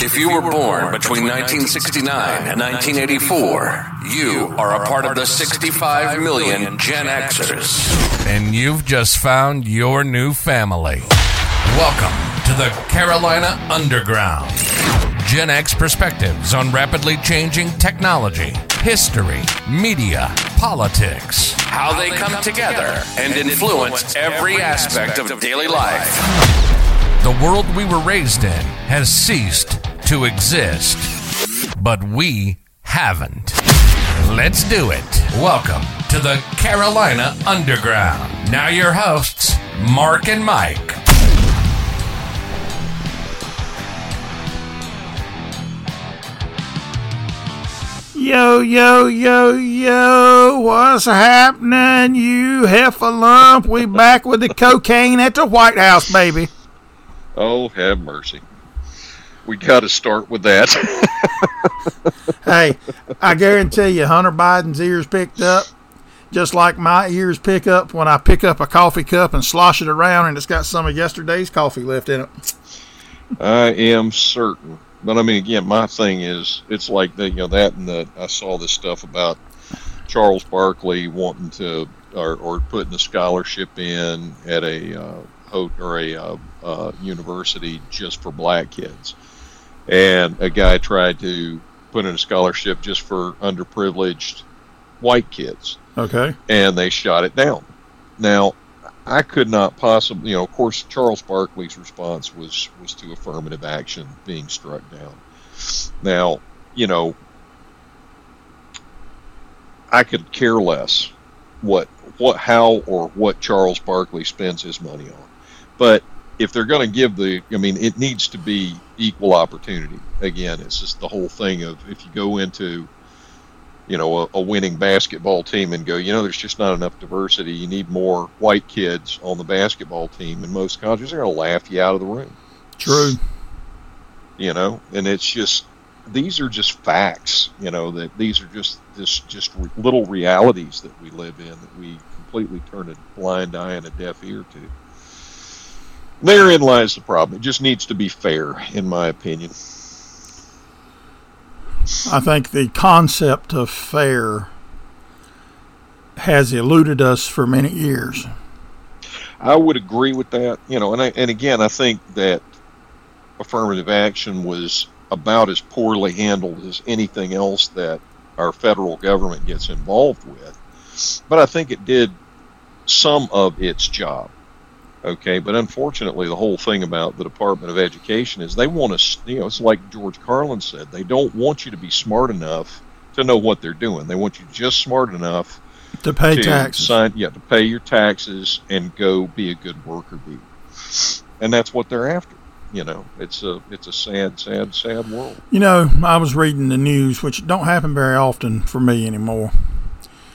If you were born between 1969 and 1984, you are a part of the 65 million Gen Xers. And you've just found your new family. Welcome to the Carolina Underground. Gen X perspectives on rapidly changing technology, history, media, politics, how they come together and influence every aspect of daily life. The world we were raised in has ceased to exist, but we haven't. Let's do it. Welcome to the Carolina Underground. Now, your hosts, Mark and Mike. Yo, yo, yo, yo, what's happening, you heffalump? We back with the cocaine at the White House, baby. Oh, have mercy. We got to start with that. hey, I guarantee you, Hunter Biden's ears picked up just like my ears pick up when I pick up a coffee cup and slosh it around and it's got some of yesterday's coffee left in it. I am certain. But I mean, again, my thing is, it's like the, you know that, and the I saw this stuff about Charles Barkley wanting to or, or putting a scholarship in at a uh, or a uh, uh, university just for black kids, and a guy tried to put in a scholarship just for underprivileged white kids. Okay. And they shot it down. Now, I could not possibly, you know, of course, Charles Barkley's response was was to affirmative action being struck down. Now, you know, I could care less what what how or what Charles Barkley spends his money on, but if they're going to give the, I mean, it needs to be equal opportunity. Again, it's just the whole thing of if you go into you know, a, a, winning basketball team and go, you know, there's just not enough diversity. You need more white kids on the basketball team. And most colleges are going to laugh you out of the room. True. You know, and it's just these are just facts. You know that these are just this just little realities that we live in that we completely turn a blind eye and a deaf ear to. Therein lies the problem. It just needs to be fair, in my opinion. I think the concept of fair has eluded us for many years. I would agree with that. You know, and I, and again, I think that affirmative action was about as poorly handled as anything else that our federal government gets involved with. But I think it did some of its job. Okay, but unfortunately, the whole thing about the Department of Education is they want to, you know, it's like George Carlin said, they don't want you to be smart enough to know what they're doing. They want you just smart enough to pay to taxes. Sign, yeah, to pay your taxes and go be a good worker bee. And that's what they're after. You know, it's a it's a sad, sad, sad world. You know, I was reading the news, which don't happen very often for me anymore.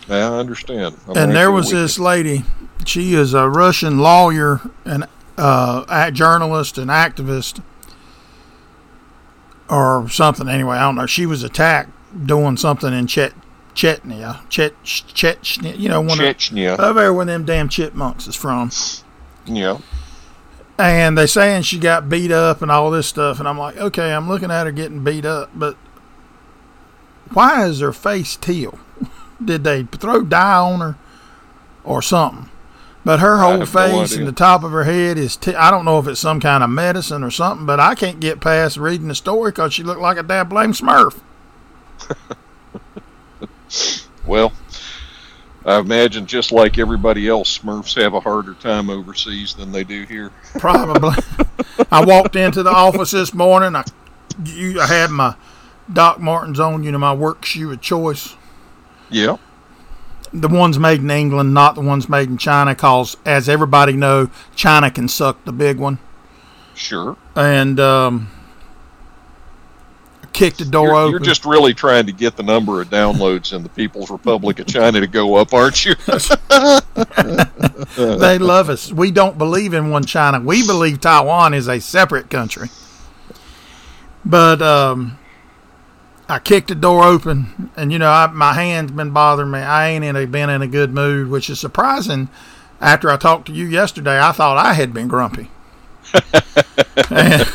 Yeah, I understand. I'm and there was this lady she is a Russian lawyer and uh, journalist and activist or something. Anyway, I don't know. She was attacked doing something in Chet Chechnya, Chet Chechnya. You know, one Chechnya. Of, over where them damn chipmunks is from. Yeah. And they saying she got beat up and all this stuff, and I'm like, okay, I'm looking at her getting beat up, but why is her face teal? Did they throw dye on her or something? But her whole face no and the top of her head is, t- I don't know if it's some kind of medicine or something, but I can't get past reading the story because she looked like a damn blame smurf. well, I imagine just like everybody else, Smurfs have a harder time overseas than they do here. Probably. I walked into the office this morning. I, you, I had my Doc Martens on, you know, my work shoe of choice. Yeah the ones made in England, not the ones made in China, because as everybody know, China can suck the big one. Sure. And um, kicked the door you're, open. You're just really trying to get the number of downloads in the People's Republic of China to go up, aren't you? they love us. We don't believe in one China. We believe Taiwan is a separate country. But um, I kicked the door open, and you know, I, my hand's been bothering me. I ain't in a, been in a good mood, which is surprising. After I talked to you yesterday, I thought I had been grumpy. and,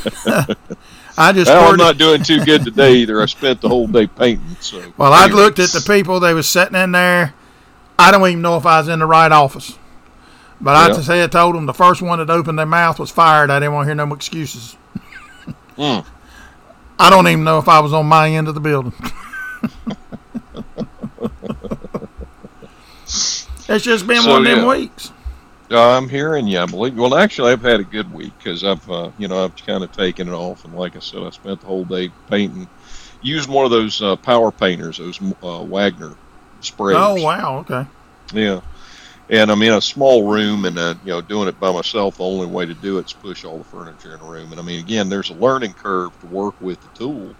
I just Well, I'm not doing too good today either. I spent the whole day painting. So Well, I looked at the people they was sitting in there. I don't even know if I was in the right office. But I just had told them the first one that opened their mouth was fired. I didn't want to hear no excuses. Hmm. I don't even know if I was on my end of the building. it's just been So, one of them yeah. weeks. I'm hearing you. I believe. Well, actually, I've had a good week because I've, uh, you know, I've kind of taken it off, and like I said, I spent the whole day painting. Used one of those uh, power painters, those uh, Wagner sprays. Oh wow, okay. Yeah. And I'm in a small room, and uh, you know, doing it by myself. The only way to do it is push all the furniture in the room. And I mean, again, there's a learning curve to work with the tool,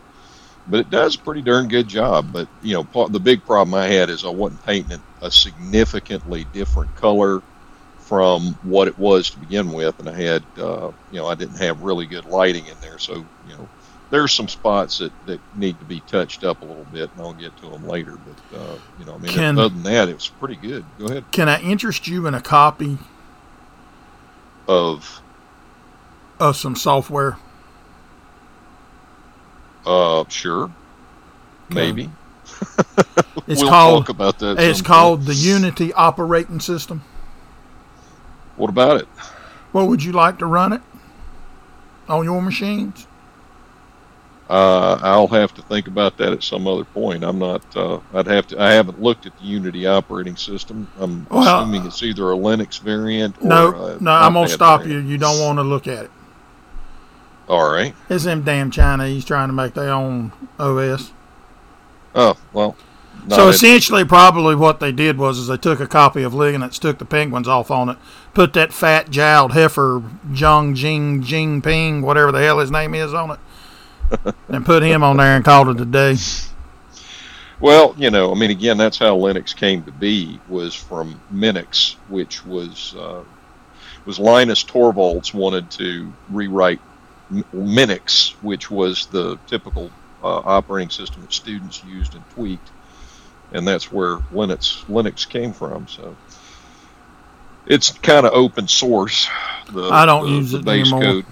but it does a pretty darn good job. But you know, part, the big problem I had is I wasn't painting it a significantly different color from what it was to begin with, and I had, uh, you know, I didn't have really good lighting in there, so you know, there's some spots that, that need to be touched up a little bit, and I'll get to them later. But uh, you know, I mean, Can- other than that, it was pretty good. Go ahead. Can I interest you in a copy Of of some software? uh, sure, maybe It's we'll called talk about that. it's sometime. called the Unity operating system. What about it? Well, would you like to run it on your machines? Uh, I'll have to think about that at some other point. I'm not. Uh, I'd have to. I haven't looked at the Unity operating system. I'm Well, assuming it's either a Linux variant. Or No, a no, I'm gonna stop variant. you. You don't want to look at it. All right. It's them damn Chinese trying to make their own OS. Oh well. so essentially, probably what they did was is they took a copy of Linux, took the penguins off on it, put that fat jowled heifer Zhang Jing Jinping, whatever the hell his name is, on it, and put him on there and called it a day. Well, you know, I mean, again, that's how Linux came to be. Was from Minix, which was uh, was Linus Torvalds wanted to rewrite Minix, which was the typical uh, operating system that students used and tweaked, and that's where Linux Linux came from. So it's kind of open source. The, I don't the- use the it base anymore. code.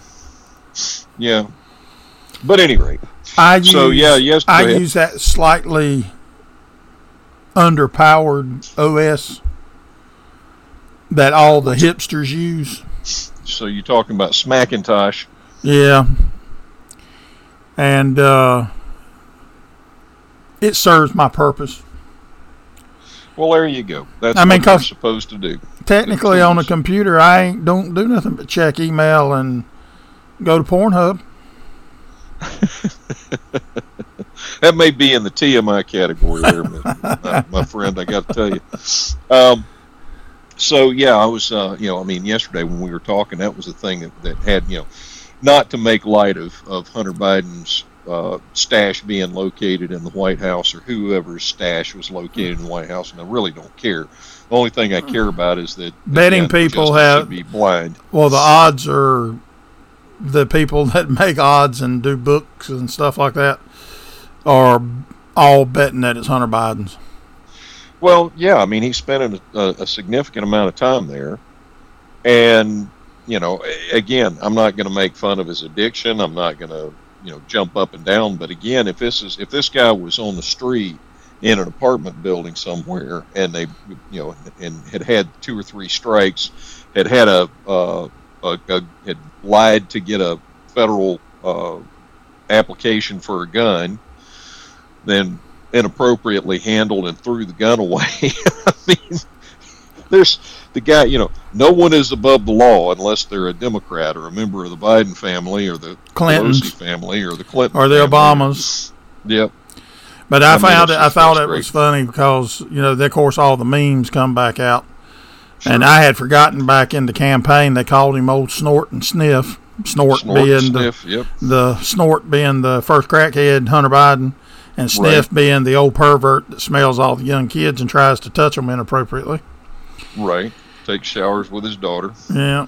Yeah, but anyway, I use, So, yeah, yes, I use that slightly underpowered OS that all the hipsters use. so you're talking about Smackintosh. Yeah. And uh, it serves my purpose. Well, there you go. That's I mean, what you're supposed to do. Technically, on a computer, I don't do nothing but check email and go to Pornhub. That may be in the TMI category there, my, my, friend. I got to tell you. Um, so yeah, I was, uh, you know, I mean, yesterday when we were talking, that was the thing that, that had, you know, not to make light of of Hunter Biden's uh, stash being located in the White House or whoever's stash was located in the White House, and I really don't care. The only thing I care about is that Betting people have- be blind. Well, the odds are the people that make odds and do books and stuff like that are all betting that it's Hunter Biden's. Well, yeah, I mean, he's spending a, a significant amount of time there, and you know, again, I'm not going to make fun of his addiction. I'm not going to, you know, jump up and down. But again, if this is if this guy was on the street in an apartment building somewhere, and they, you know, and had had two or three strikes, had had a, uh, a, a had lied to get a federal uh, application for a gun, then inappropriately handled and threw the gun away. I mean, there's the guy, you know, no one is above the law unless they're a Democrat or a member of the Biden family or the Clinton family or the Clinton Or the family. Obamas. Yep. But I, I found it's it. I thought it was funny because you know, of course, all the memes come back out, and I had forgotten back in the campaign they called him old snort and sniff. Snort, Snort being the. Yep. the snort being the first crackhead, Hunter Biden, and sniff being the old pervert that smells all the young kids and tries to touch them inappropriately. Right. Takes showers with his daughter. Yeah.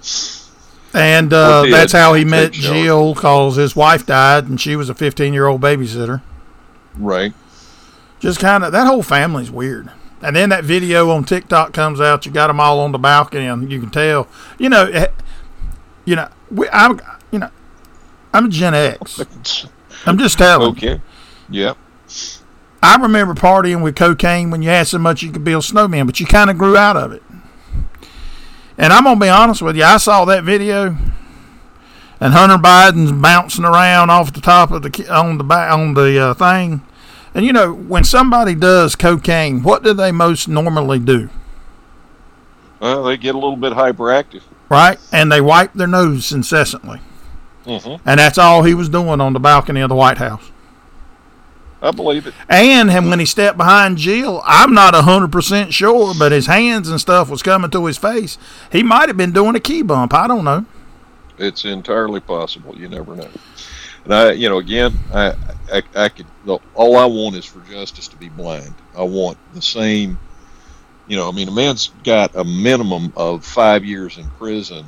And uh, that's how he met showers. Jill because his wife died and she was a 15 year old babysitter. Right. Just kind of, that whole family's weird. And then that video on TikTok comes out. You got them all on the balcony, and you can tell. You know, eh, you know, we, I'm, you know, I'm a Gen X. I'm just telling. Okay. Yep. I remember partying with cocaine when you had so much you could build snowmen, but you kind of grew out of it. And I'm gonna be honest with you, I saw that video, and Hunter Biden's bouncing around off the top of the on the on the uh, thing. And you know, when somebody does cocaine, what do they most normally do? Well, they get a little bit hyperactive. Right, and they wipe their nose incessantly, Mm-hmm. and that's all he was doing on the balcony of the White House. I believe it. And him when he stepped behind Jill, I'm not hundred percent sure, but his hands and stuff was coming to his face. He might have been doing a key bump. I don't know. It's entirely possible. You never know. And I, you know, again, I, I, I could. All I want is for justice to be blind. I want the same. You know, I mean, a man's got a minimum of five years in prison.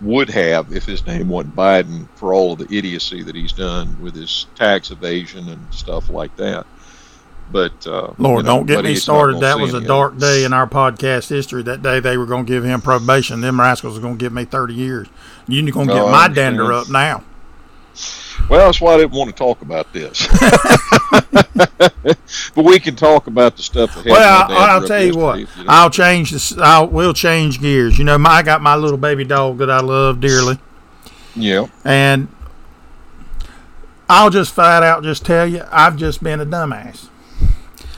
Would have if his name wasn't Biden for all of the idiocy that he's done with his tax evasion and stuff like that. But uh, Lord, you know, don't get me started. That was a dark it. day in our podcast history. That day they were going to give him probation. Them rascals are going to give me 30 years. You're going to get my dander up now. Well, that's why I didn't want to talk about this. but we can talk about the stuff that. Well, I, I'll tell you what. if don't- I'll change this. I will we'll change gears. You know, my, I got my little baby dog that I love dearly, yeah. and I'll just flat out just tell you, I've just been a dumbass.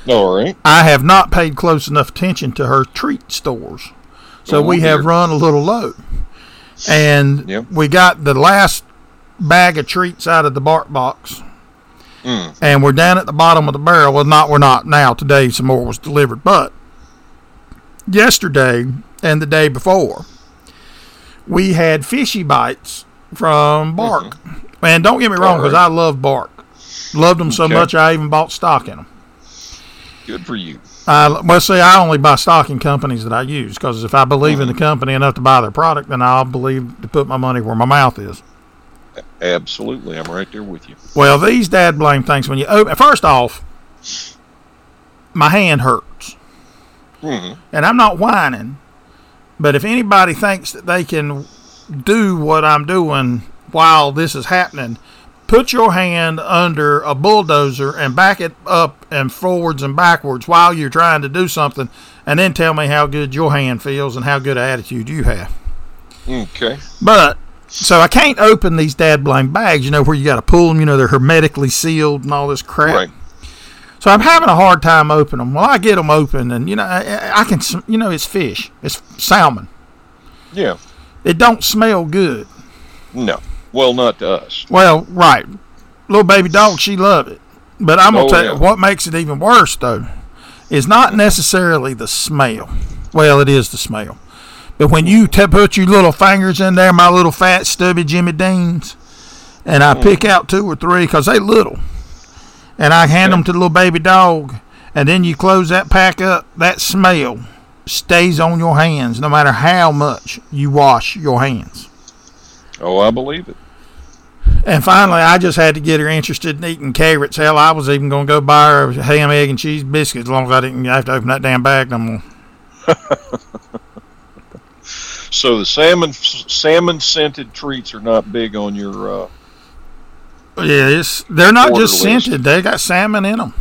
All right. I have not paid close enough attention to her treat stores. So Oh, we have run a little low. And Yep. we got the last bag of treats out of the bark box. Mm. And we're down at the bottom of the barrel. Well, not we're not now. Today some more was delivered, but yesterday and the day before, we had fishy bites from bark. And don't get me wrong, because I love bark. Loved them so Okay. much I even bought stock in them. Good for you. I, well, see, I only buy stock in companies that I use because if I believe in the company enough to buy their product, then I'll believe to put my money where my mouth is. Absolutely. I'm right there with you. Well, these dad blame things when you open. First off, my hand hurts, hmm and I'm not whining. But if anybody thinks that they can do what I'm doing while this is happening, put your hand under a bulldozer and back it up and forwards and backwards while you're trying to do something, and then tell me how good your hand feels and how good an attitude you have. Okay. But so I can't open these dad blame bags, you know, where you got to pull them, you know, they're hermetically sealed and all this crap. Right. So I'm having a hard time opening them. Well, I get them open, and you know, I, I can, you know, it's fish, it's salmon. Yeah. It don't smell good. No. Well, not to us. Well, right, little baby dog, she love it. But I'm gonna Oh, tell yeah. you what makes it even worse though, is not necessarily the smell. Well, it is the smell. But when you t- put your little fingers in there, my little fat stubby Jimmy Deans, and I mm. pick out two or three because they little, and I hand them to the little baby dog, and then you close that pack up, that smell stays on your hands no matter how much you wash your hands. Oh, I believe it. And finally, I just had to get her interested in eating carrots. Hell, I was even going to go buy her ham, egg, and cheese biscuits as long as I didn't have to open that damn bag no more. So the salmon salmon scented treats are not big on your. Uh, Yeah, it's, they're not just list. scented; they got salmon in them.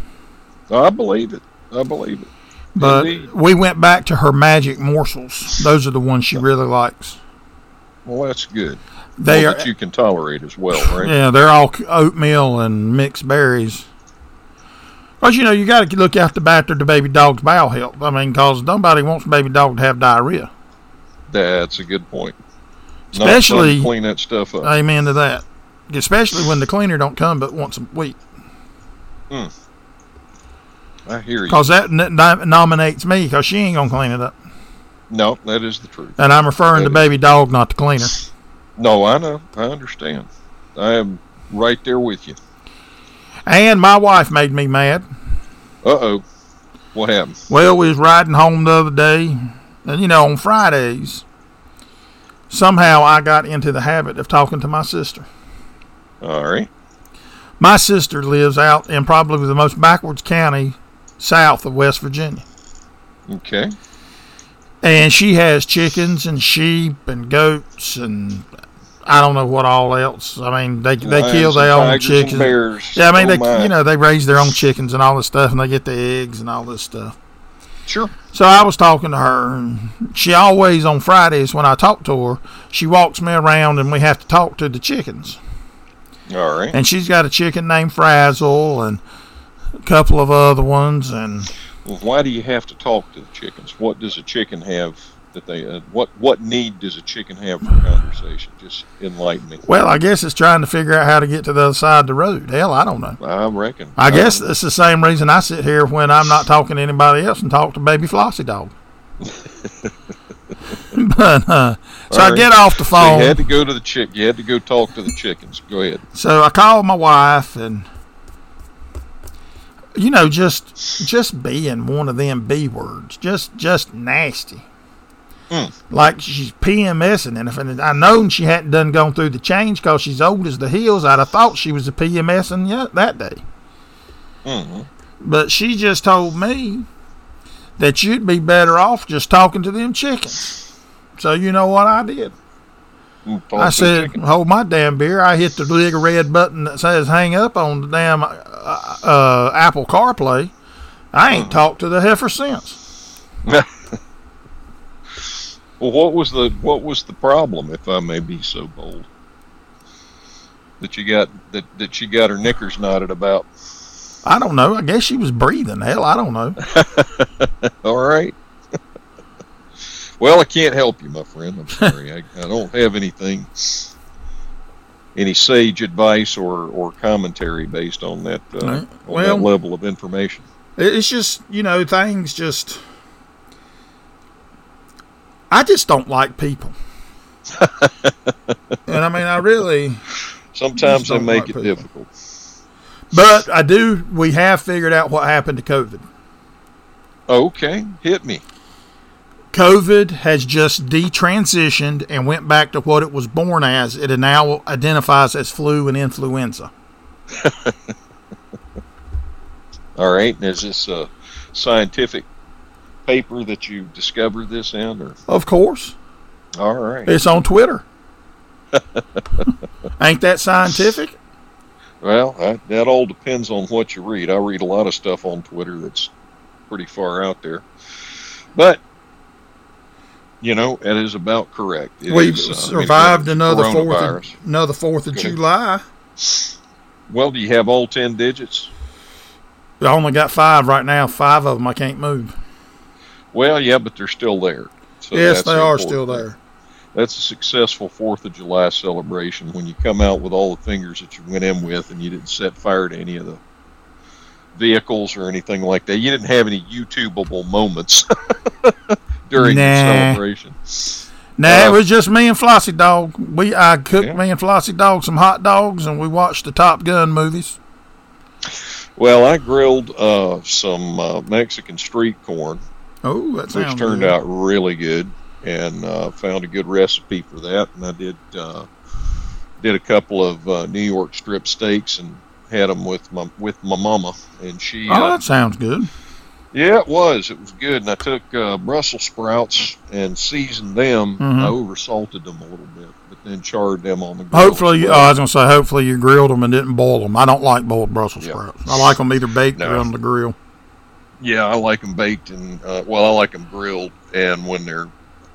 I believe it. I believe it. But Indeed. we went back to her magic morsels. Those are the ones she really likes. Well, that's good. They well, are, that you can tolerate as well, right? yeah, they're all oatmeal and mixed berries. But you know, you got to look after after the baby dog's bowel health. I mean, because nobody wants baby dog to have diarrhea. That's a good point. Especially- to clean that stuff up. Amen to that. Especially when the cleaner don't come but once a week. I hear you. Because that n- nominates me because she ain't going to clean it up. No, that is the truth. And I'm referring to That is- baby dog, not the cleaner. No, I know. I understand. I am right there with you. And my wife made me mad. Uh oh. What happened? Well, we was riding home the other day, and you know, on Fridays, somehow I got into the habit of talking to my sister. All right. My sister lives out in probably the most backwards county south of West Virginia. Okay. And she has chickens and sheep and goats and I don't know what all else. I mean, they they Lions kill their own chickens. Yeah, I mean, Oh, they my. you know they raise their own chickens and all this stuff, and they get the eggs and all this stuff. Sure. So I was talking to her, and she always on Fridays when I talk to her, she walks me around, and we have to talk to the chickens. All right. And she's got a chicken named Frazzle and a couple of other ones, and Well, why do you have to talk to the chickens? What does a chicken have that they? Uh, what what need does a chicken have for conversation? Just enlighten me. well, I guess it's trying to figure out how to get to the other side of the road. Hell, I don't know. I reckon. I guess it's the same reason I sit here when I'm not talking to anybody else and talk to baby Flossie dog. but uh, so I get off the So phone. you had to go to the chick. You had to go talk to the chickens. Go ahead. So I called my wife and you know just just being one of them B words, just just nasty. Hmm. Like she's PMSing, and if and I known she hadn't done gone through the change because she's old as the hills, I'd have thought she was a PMSing yet that day. hmm But she just told me that you'd be better off just talking to them chickens. So you know what I did? I said, hold my damn beer. I hit the big red button that says hang up on the damn uh, uh, Apple CarPlay. I ain't talked to the heifer since. Well, what was the what was the problem, if I may be so bold? That you got that that she got her knickers knotted about. I don't know. I guess she was breathing. Hell, I don't know. All right. well, I can't help you, my friend. I'm sorry. I, I don't have anything, any sage advice or, or commentary based on that uh, Right. on that level of information. It's just, you know, things just. I just don't like people. and I mean, I really. Sometimes they make like it people. difficult. But I do. We have figured out what happened to COVID. Okay, hit me. COVID has just detransitioned and went back to what it was born as. It now identifies as flu and influenza. All right, is this a scientific paper that you discovered this in, or Of course, all right? it's on Twitter. Ain't that scientific? Well, I, that all depends on what you read. I read a lot of stuff on Twitter that's pretty far out there, but you know it is about correct. It We've is, uh, I mean, survived the another fourth, of, another Fourth of Okay. July. Well, do you have all ten digits? I only got five right now. Five of them I can't move. Well, yeah, but they're still there. So yes, they are still thing. there. That's a successful Fourth of July celebration when you come out with all the fingers that you went in with, and you didn't set fire to any of the vehicles or anything like that. You didn't have any YouTubeable moments during the celebration. Nah, Uh, it was just me and Flossie Dog. We I cooked Yeah. me and Flossie Dog some hot dogs, and we watched the Top Gun movies. Well, I grilled uh, some uh, Mexican street corn, Oh, that sounds which turned good. out really good, and uh, found a good recipe for that. And I did uh, did a couple of uh, New York strip steaks and had them with my with my mama, and she. Oh, uh, that sounds good. Yeah, it was. It was good. And I took uh, Brussels sprouts and seasoned them. Mhm. I oversalted them a little bit, but then charred them on the grill. Hopefully, oh, I was gonna say, hopefully you grilled them and didn't boil them. I don't like boiled Brussels Yeah. sprouts. I like them either baked or on the grill. Yeah, I like them baked and uh, well, I like them grilled and when they're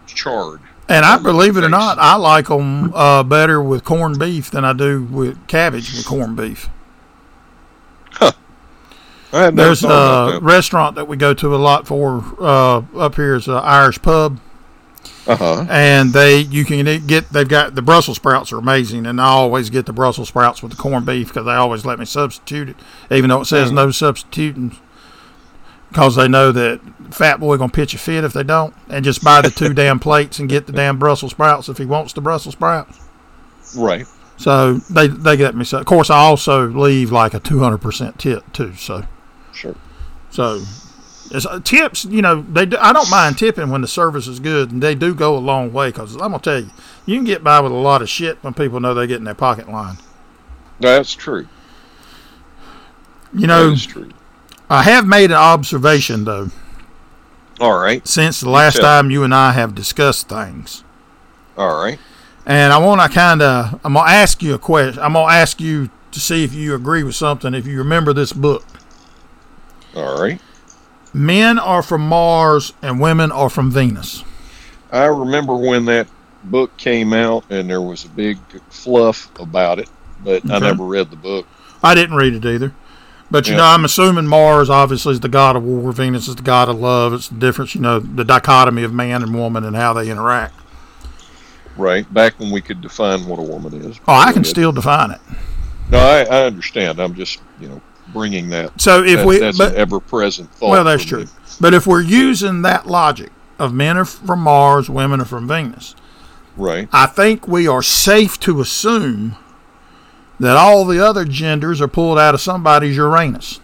charred. And I believe it or not, I like them uh, better with corned beef than I do with cabbage with corned beef. Never There's a restaurant that we go to a lot for uh, up here is an Irish Pub, Uh-huh. and they you can get they've got the Brussels sprouts are amazing, and I always get the Brussels sprouts with the corned beef because they always let me substitute it, even though it says Mhm. no substituting, because they know that Fat Boy gonna pitch a fit if they don't, and just buy the two damn plates and get the damn Brussels sprouts if he wants the Brussels sprouts. Right. So they they get me. So of course I also leave like a two hundred percent tip too. So. Sure. So, it's, uh, tips, you know, they do, I don't mind tipping when the service is good, and they do go a long way. Because I'm gonna tell you, you can get by with a lot of shit when people know they're getting their pocket line. That's true. You know, is true. I have made an observation though All right. since the last time you and I have discussed things, All right. And I want to kind of, I'm going to ask you a question. I'm going to ask you to see if you agree with something, if you remember this book. All right. Men are from Mars and women are from Venus. I remember when that book came out and there was a big fluff about it, but okay. I never read the book. I didn't read it either. But you yeah. know, I'm assuming Mars obviously is the god of war, Venus is the god of love. It's the difference, you know, the dichotomy of man and woman and how they interact. Right. Back when we could define what a woman is. Oh, I can still define it. No, I, I understand. I'm just, you know, bringing that. So if that, we, that's but, an ever-present thought. Well, that's true. Me. But if we're using that logic of men are from Mars, women are from Venus, right? I think we are safe to assume that all the other genders are pulled out of somebody's Uranus.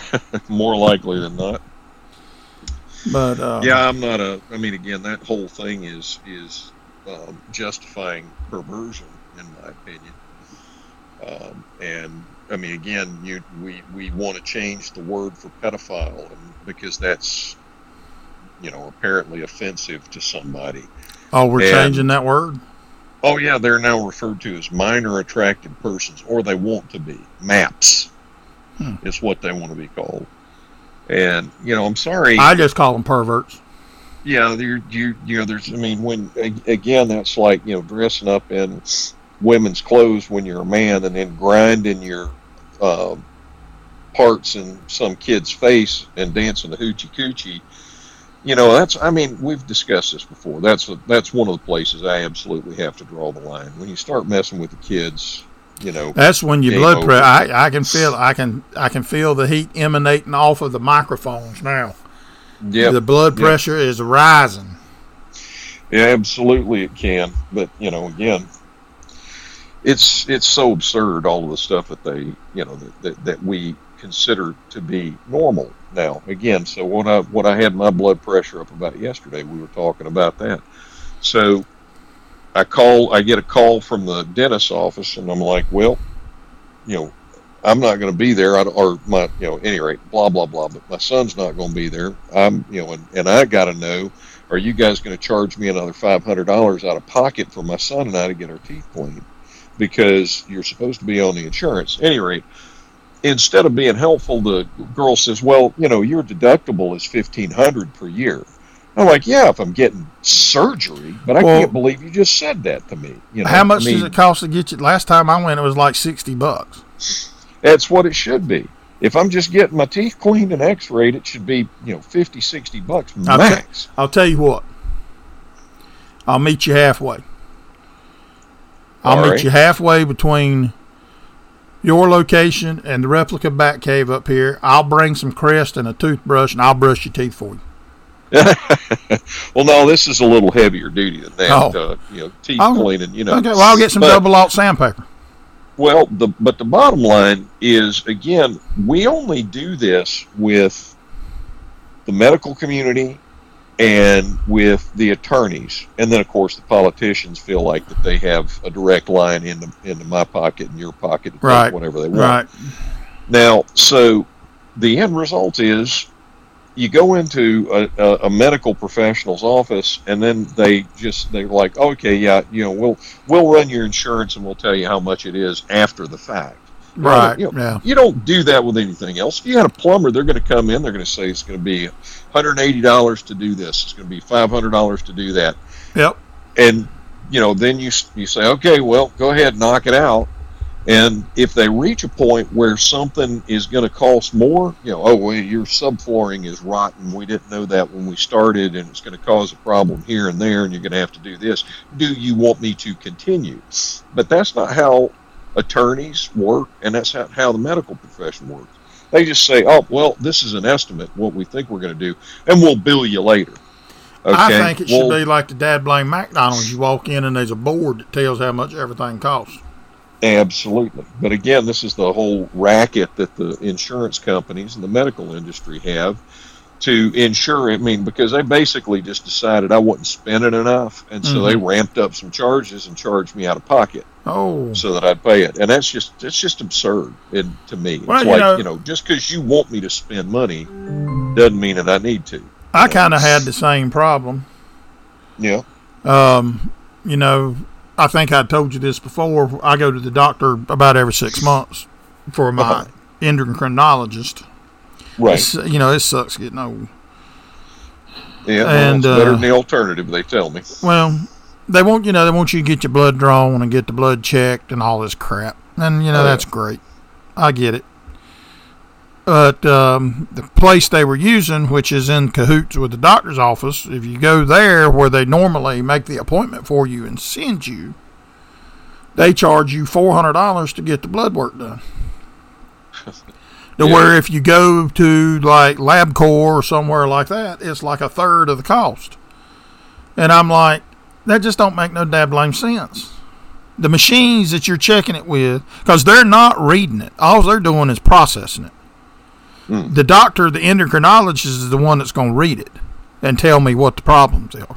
More likely than not. But uh, yeah, I'm not a. I mean, again, that whole thing is is um, justifying perversion, in my opinion. Um, and I mean, again, you we we want to change the word for pedophile, and because that's you know apparently offensive to somebody. Oh, we're and, changing that word. Oh yeah, they're now referred to as minor attracted persons, or they want to be MAPS. Hmm. Is what they want to be called. And you know, I'm sorry. I just call them perverts. Yeah, you you you know, there's. I mean, when again, that's like you know, dressing up in women's clothes when you're a man, and then grinding your uh, parts in some kid's face and dancing the hoochie coochie you know that's i mean we've discussed this before. That's a, that's one of the places i absolutely have to draw the line. When you start messing with the kids you know that's when your blood pressure I, I can feel i can i can feel the heat emanating off of the microphones now. Yeah the blood pressure yep. is rising. Yeah absolutely it can. But you know again it's it's so absurd all of the stuff that they you know that, that, that we consider to be normal now. Again, so what I what I had my blood pressure up about yesterday, we were talking about that. So I call, I get a call from the dentist's office, and I'm like, well, you know, I'm not going to be there, I, or my, you know, any rate, blah blah blah. But my son's not going to be there. I'm, you know, and, and I got to know, are you guys going to charge me another five hundred dollars out of pocket for my son and I to get our teeth cleaned? Because you're supposed to be on the insurance. At any rate, instead of being helpful, the girl says, "Well, you know, your deductible is fifteen hundred per year." I'm like, "Yeah, if I'm getting surgery," but I well, can't believe you just said that to me. You know, how much I mean, does it cost to get you? Last time I went, it was like sixty bucks. That's what it should be. If I'm just getting my teeth cleaned and X-rayed, it should be you know 50, 60 bucks max. I'll, I'll tell you what. I'll meet you halfway. I'll meet you halfway between your location and the replica bat cave up here. I'll bring some crest and a toothbrush and I'll brush your teeth for you. well, no, this is a little heavier duty than that. Oh. Uh, you know, teeth oh. cleaning. You know. Okay, well, I'll get some but, double alt sandpaper. Well, the but the bottom line is again, we only do this with the medical community and with the attorneys, and then of course the politicians feel like that they have a direct line into into my pocket and your pocket to right. whatever they want. Right. Now, so the end result is you go into a, a, a, medical professional's office and then they just they're like okay yeah you know we'll we'll run your insurance and we'll tell you how much it is after the fact right you, know, yeah. you don't do that with anything else if you had a plumber they're going to come in they're going to say it's going to be $180 to do this. It's going to be $500 to do that. Yep. And, you know, then you, you say, okay, well, go ahead, knock it out. And if they reach a point where something is going to cost more, you know, oh, well, your subflooring is rotten. We didn't know that when we started, and it's going to cause a problem here and there, and you're going to have to do this. Do you want me to continue? But that's not how attorneys work, and that's how, how the medical profession works. They just say, "Oh, well, this is an estimate what we think we're going to do, and we'll bill you later." Okay? I think it well, should be like the dad blame McDonald's. You walk in and there's a board that tells how much everything costs. Absolutely, but again, this is the whole racket that the insurance companies and the medical industry have to insure. I mean, because they basically just decided I wasn't spending enough, and so mm-hmm. they ramped up some charges and charged me out of pocket. Oh, so that I'd pay it, and that's just that's just absurd. It, to me, well, it's like know, you know, just because you want me to spend money doesn't mean that I need to. I kind of had the same problem. Yeah. Um, you know, I think I told you this before. I go to the doctor about every six months for my Uh-huh. endocrinologist. Right. It's, you know, it sucks getting old. Yeah. well, and, it's better uh, than the alternative. They tell me. Well, they want you know they want you to get your blood drawn and get the blood checked and all this crap, and you know Oh, yeah. that's great. I get it. But um, the place they were using, which is in cahoots with the doctor's office, if you go there where they normally make the appointment for you and send you, they charge you four hundred dollars to get the blood work done. To Yeah. where if you go to like LabCorp or somewhere like that, it's like a third of the cost. And I'm like, that just don't make no dab blame sense. The machines that you're checking it with, because they're not reading it. All they're doing is processing it. Hmm. The doctor, the endocrinologist, is the one that's going to read it and tell me what the problems are.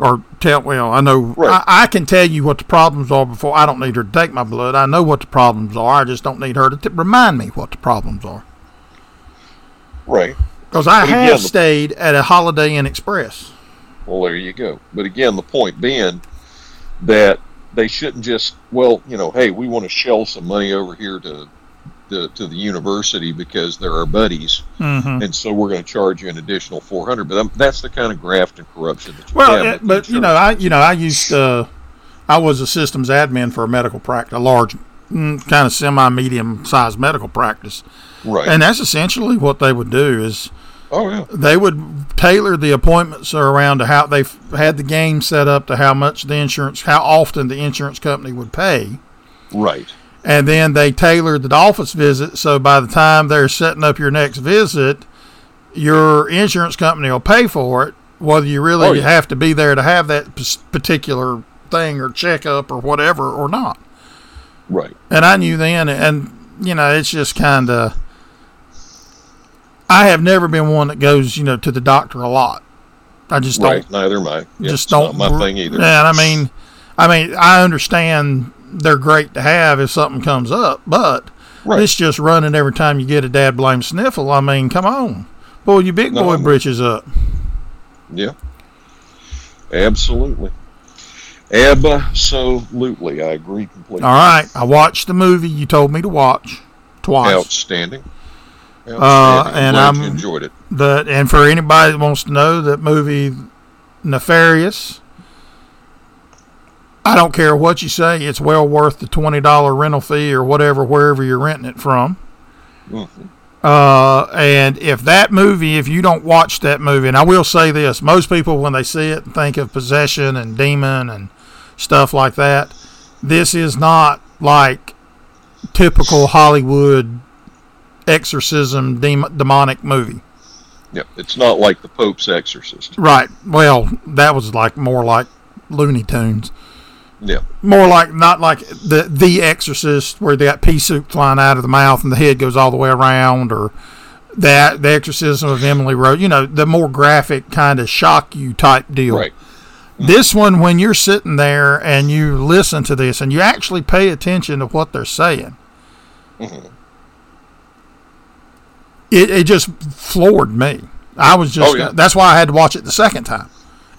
Or tell, well, I know, Right. I, I can tell you what the problems are before I don't need her to take my blood. I know what the problems are. I just don't need her to t- remind me what the problems are. Right. Because I But have the- stayed at a Holiday Inn Express. Well, there you go. But again, the point being that they shouldn't just, well, you know, hey, we want to shell some money over here to the to the university because they're our buddies, Mm-hmm. and so we're going to charge you an additional four hundred. But um, that's the kind of graft and corruption that you Well, have. but you know. I you know I used uh, I was a systems admin for a medical practice, a large, mm, kind of semi-medium sized medical practice, right? and that's essentially what they would do is oh yeah, they would tailor the appointments around to how they had the game set up to how much the insurance, how often the insurance company would pay. right. And then they tailored the office visit so by the time they're setting up your next visit, your insurance company will pay for it, whether you really Oh, yeah. have to be there to have that particular thing or checkup or whatever or not. Right. And I knew then, and you know, it's just kind of. I have never been one that goes, you know, to the doctor a lot. I just don't Neither am I. Yeah, just it's don't not my thing either. Yeah, I mean, I mean, I understand they're great to have if something comes up, but Right. it's just running every time you get a dad blame sniffle. I mean, come on, pull your big boy No. britches up. Yeah. Absolutely. Absolutely. I agree completely. All right, I watched the movie you told me to watch twice. Outstanding. Uh, and I'm- enjoyed it. But and for anybody that wants to know that movie, Nefarious. I don't care what you say; it's well worth the twenty dollar rental fee or whatever wherever you're renting it from. Mhm. Uh, and if that movie, if you don't watch that movie, and I will say this, most people when they see it think of possession and demon and stuff like that. This is not like typical Hollywood exorcism dem- demonic movie. Yeah, it's not like the Pope's Exorcist. Right. Well, that was like more like Looney Tunes. Yeah, More like not like the the Exorcist where they got pea soup flying out of the mouth and the head goes all the way around, or that the Exorcism of Emily Rose. You know, the more graphic kind of shock you type deal. right. This one, when you're sitting there and you listen to this and you actually pay attention to what they're saying, Mhm. it, it just floored me. I was just Oh, yeah. that's why I had to watch it the second time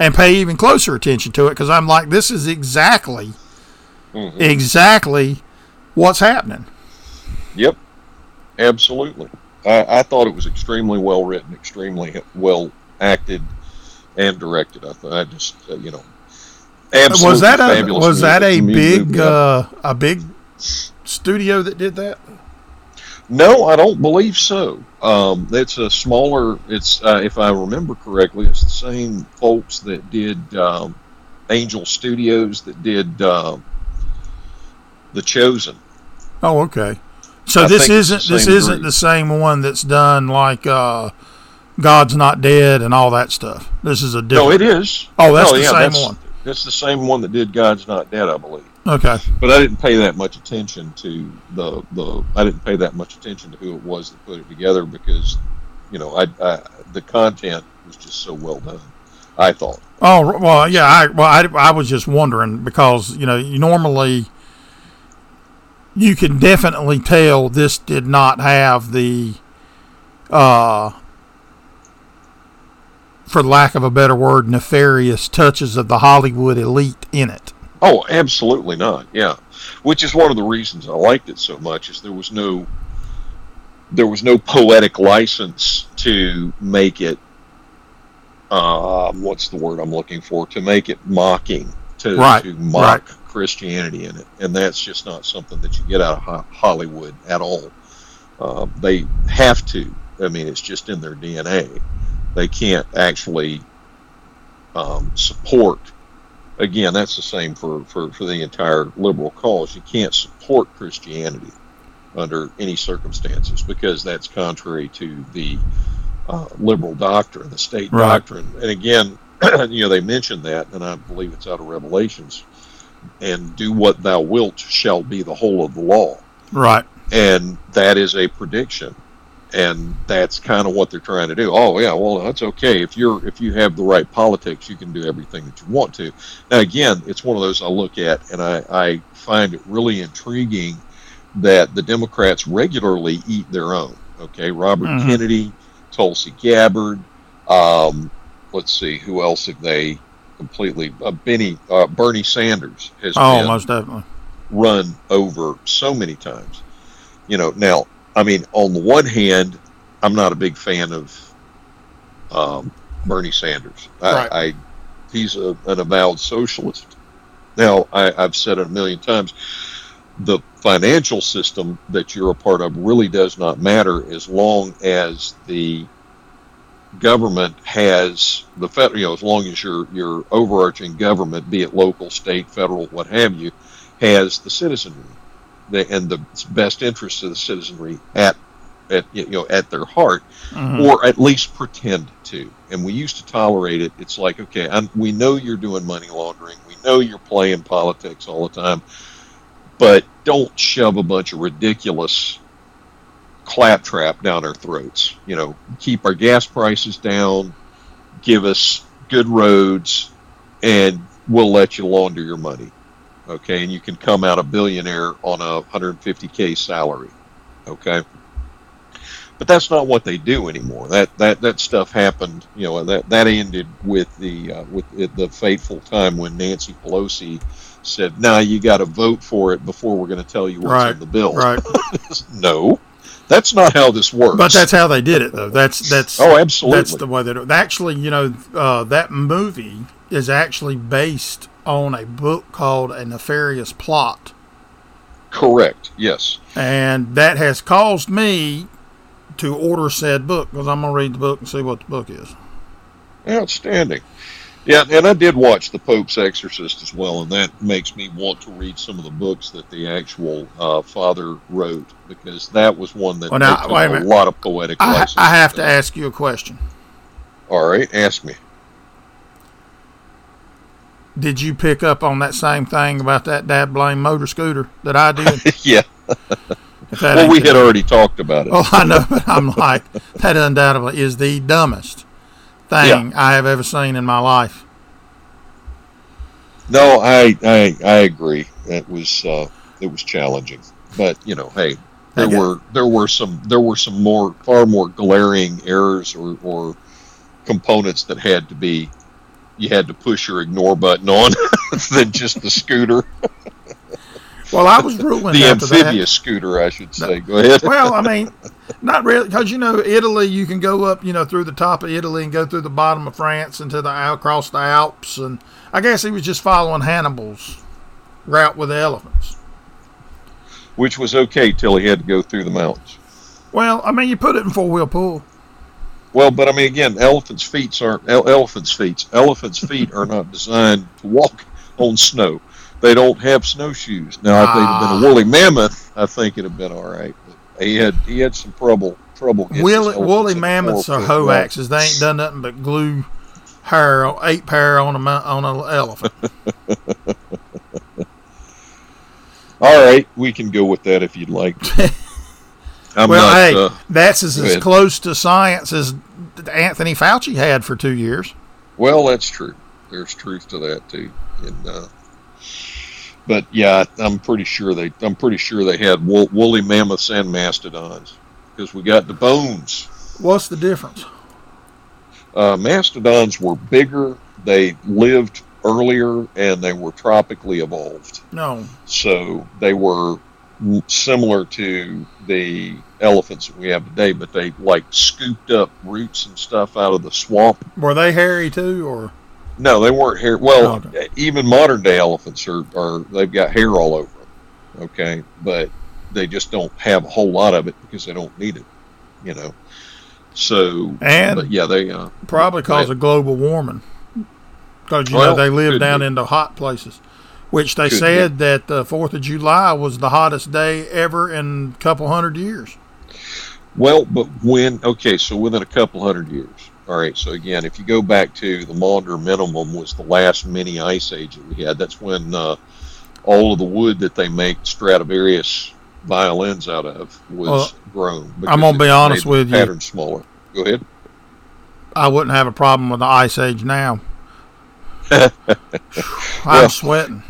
and pay even closer attention to it because I'm like, this is exactly, Mhm. exactly what's happening. Yep, absolutely. I, I thought it was extremely well written, extremely well acted and directed. I, I just, uh, you know, absolutely was that a fabulous was that a big uh, a big studio that did that? No, I don't believe so. Um, it's a smaller. It's uh, if I remember correctly, it's the same folks that did um, Angel Studios that did um, The Chosen. Oh, okay. So I this think it's the isn't this same isn't the same one that's done like uh, God's Not Dead and all that stuff. This is a different. No, it is. Oh, that's No, the yeah, same that's- one. It's the same one that did God's Not Dead, I believe. Okay. But I didn't pay that much attention to the the. I didn't pay that much attention to who it was that put it together because, you know, I, I the content was just so well done. I thought. Oh well, yeah. I well, I, I was just wondering because you know you normally you can definitely tell this did not have the uh for lack of a better word nefarious touches of the Hollywood elite in it. Oh, absolutely not. Yeah, which is one of the reasons I liked it so much is there was no there was no poetic license to make it. Uh, what's the word I'm looking for? To make it mocking, to, Right, to mock right. Christianity in it, and that's just not something that you get out of Hollywood at all. Uh, they have to. I mean, it's just in their DNA. They can't actually um, support. Again, that's the same for, for, for the entire liberal cause. You can't support Christianity under any circumstances because that's contrary to the uh, liberal doctrine, the state Right. doctrine. And again, you know, they mentioned that, and I believe it's out of Revelations. And do what thou wilt shall be the whole of the law Right. and that is a prediction and that's kind of what they're trying to do oh yeah well that's okay if you're if you have the right politics you can do everything that you want to now again it's one of those i look at and i, I find it really intriguing that the democrats regularly eat their own okay robert Mhm. kennedy tulsi gabbard um, let's see who else have they completely uh, benny uh, bernie sanders has Oh, been most definitely. run over so many times. You know, now, I mean, on the one hand, I'm not a big fan of um, Bernie Sanders. I, Right. I he's a, an avowed socialist. Now, I, I've said it a million times. The financial system that you're a part of really does not matter as long as the government has the federal, you know, as long as your your overarching government, be it local, state, federal, what have you, has the citizenry and the best interests of the citizenry at at you know at their heart, Mhm. or at least pretend to. And we used to tolerate it. It's like, okay, I'm, we know you're doing money laundering. We know you're playing politics all the time, but don't shove a bunch of ridiculous claptrap down our throats. You know, keep our gas prices down, give us good roads, and we'll let you launder your money. Okay, and you can come out a billionaire on a 150k salary. Okay, but that's not what they do anymore. That that that stuff happened. You know that that ended with the uh, with it, the fateful time when Nancy Pelosi said, "Now you got to vote for it before we're going to tell you what's Right, in the bill." Right. no, that's not how this works. But that's how they did it, though. That's that's oh, absolutely. that's the way it. Actually, you know, uh, that movie is actually based on a book called A Nefarious Plot, correct. Yes. and that has caused me to order said book because I'm gonna read the book and see what the book is. Outstanding. Yeah, and I did watch The Pope's Exorcist as well, and that makes me want to read some of the books that the actual uh, father wrote because that was one that Well, now, took a a lot of poetic I, license. I have to ask you a question. All right, ask me. Did you pick up on that same thing about that dad blame motor scooter that I did? yeah. Well, we had already talked about it. Oh, I know, but I'm like, that undoubtedly is the dumbest thing I have ever seen in my life. No, I, I I agree. It was uh, it was challenging, but you know, hey, there Okay. were there were some there were some more far more glaring errors or, or components that had to be you had to push your ignore button on than just the scooter, Well, I was ruined the amphibious scooter, I should say. Go ahead. Well, I mean, not really, because you know, Italy, you can go up, you know, through the top of Italy and go through the bottom of France into the across the Alps, and I guess he was just following Hannibal's route with the elephants. Which was okay till he had to go through the mountains. Well, I mean, you put it in four wheel pull. Well, but I mean, again, elephants' feet aren't ele- elephants' feet. Elephants' feet are not designed to walk on snow. They don't have snowshoes. Now, if they'd have been a ah. woolly mammoth, I think it'd have been all right. But he had he had some trouble trouble. getting Woolly, woolly mammoths are foot hoe axes. They ain't done nothing but glue hair, eight pair on a on an elephant. All right, we can go with that if you'd like. I'm well, not. hey, uh, that's as, as close to science as Anthony Fauci had for two years. well, that's true. There's truth to that too. And uh, but yeah, I'm pretty sure they. I'm pretty sure they had wool, woolly mammoths and mastodons because we got the bones. What's the difference? Uh, mastodons were bigger. They lived earlier and they were tropically evolved. No. So they were similar to the elephants that we have today, but they like scooped up roots and stuff out of the swamp. Were they hairy too, or? No, they weren't hair. Well, okay. even modern day elephants are, are they've got hair all over them. Okay, but they just don't have a whole lot of it because they don't need it. You know. So and yeah, they uh, probably cause of global warming because you well, know they live down be. into hot places. Which they said that the Fourth of July was the hottest day ever in a couple hundred years. Well, but when okay, so within a couple hundred years. All right, so again, if you go back to the Maunder minimum was the last mini ice age that we had. That's when uh, all of the wood that they make Stradivarius violins out of was well, grown. I'm gonna be honest with you. Pattern smaller. Go ahead. I wouldn't have a problem with the ice age now. I'm well, sweating.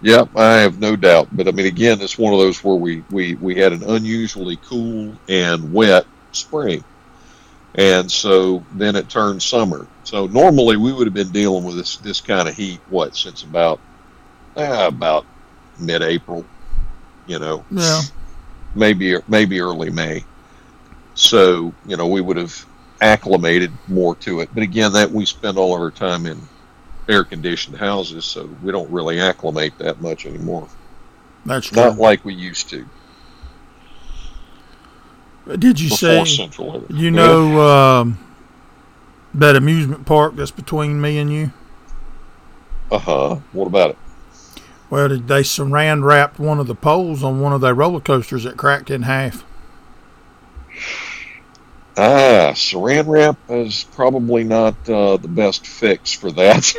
Yep, I have no doubt. But I mean, again, it's one of those where we, we, we had an unusually cool and wet spring. And so then it turned summer. So normally we would have been dealing with this, this kind of heat, what, since about, eh, about mid April, you know? Yeah. Maybe, maybe early May. So, you know, we would have acclimated more to it. But again, that we spend all of our time in air conditioned houses, so we don't really acclimate that much anymore. That's true. Not like we used to. Did you say Central you know um, that amusement park that's between me and you? Uh huh. What about it? Well, they saran wrapped one of the poles on one of their roller coasters that cracked in half. Ah, saran wrap is probably not uh, the best fix for that.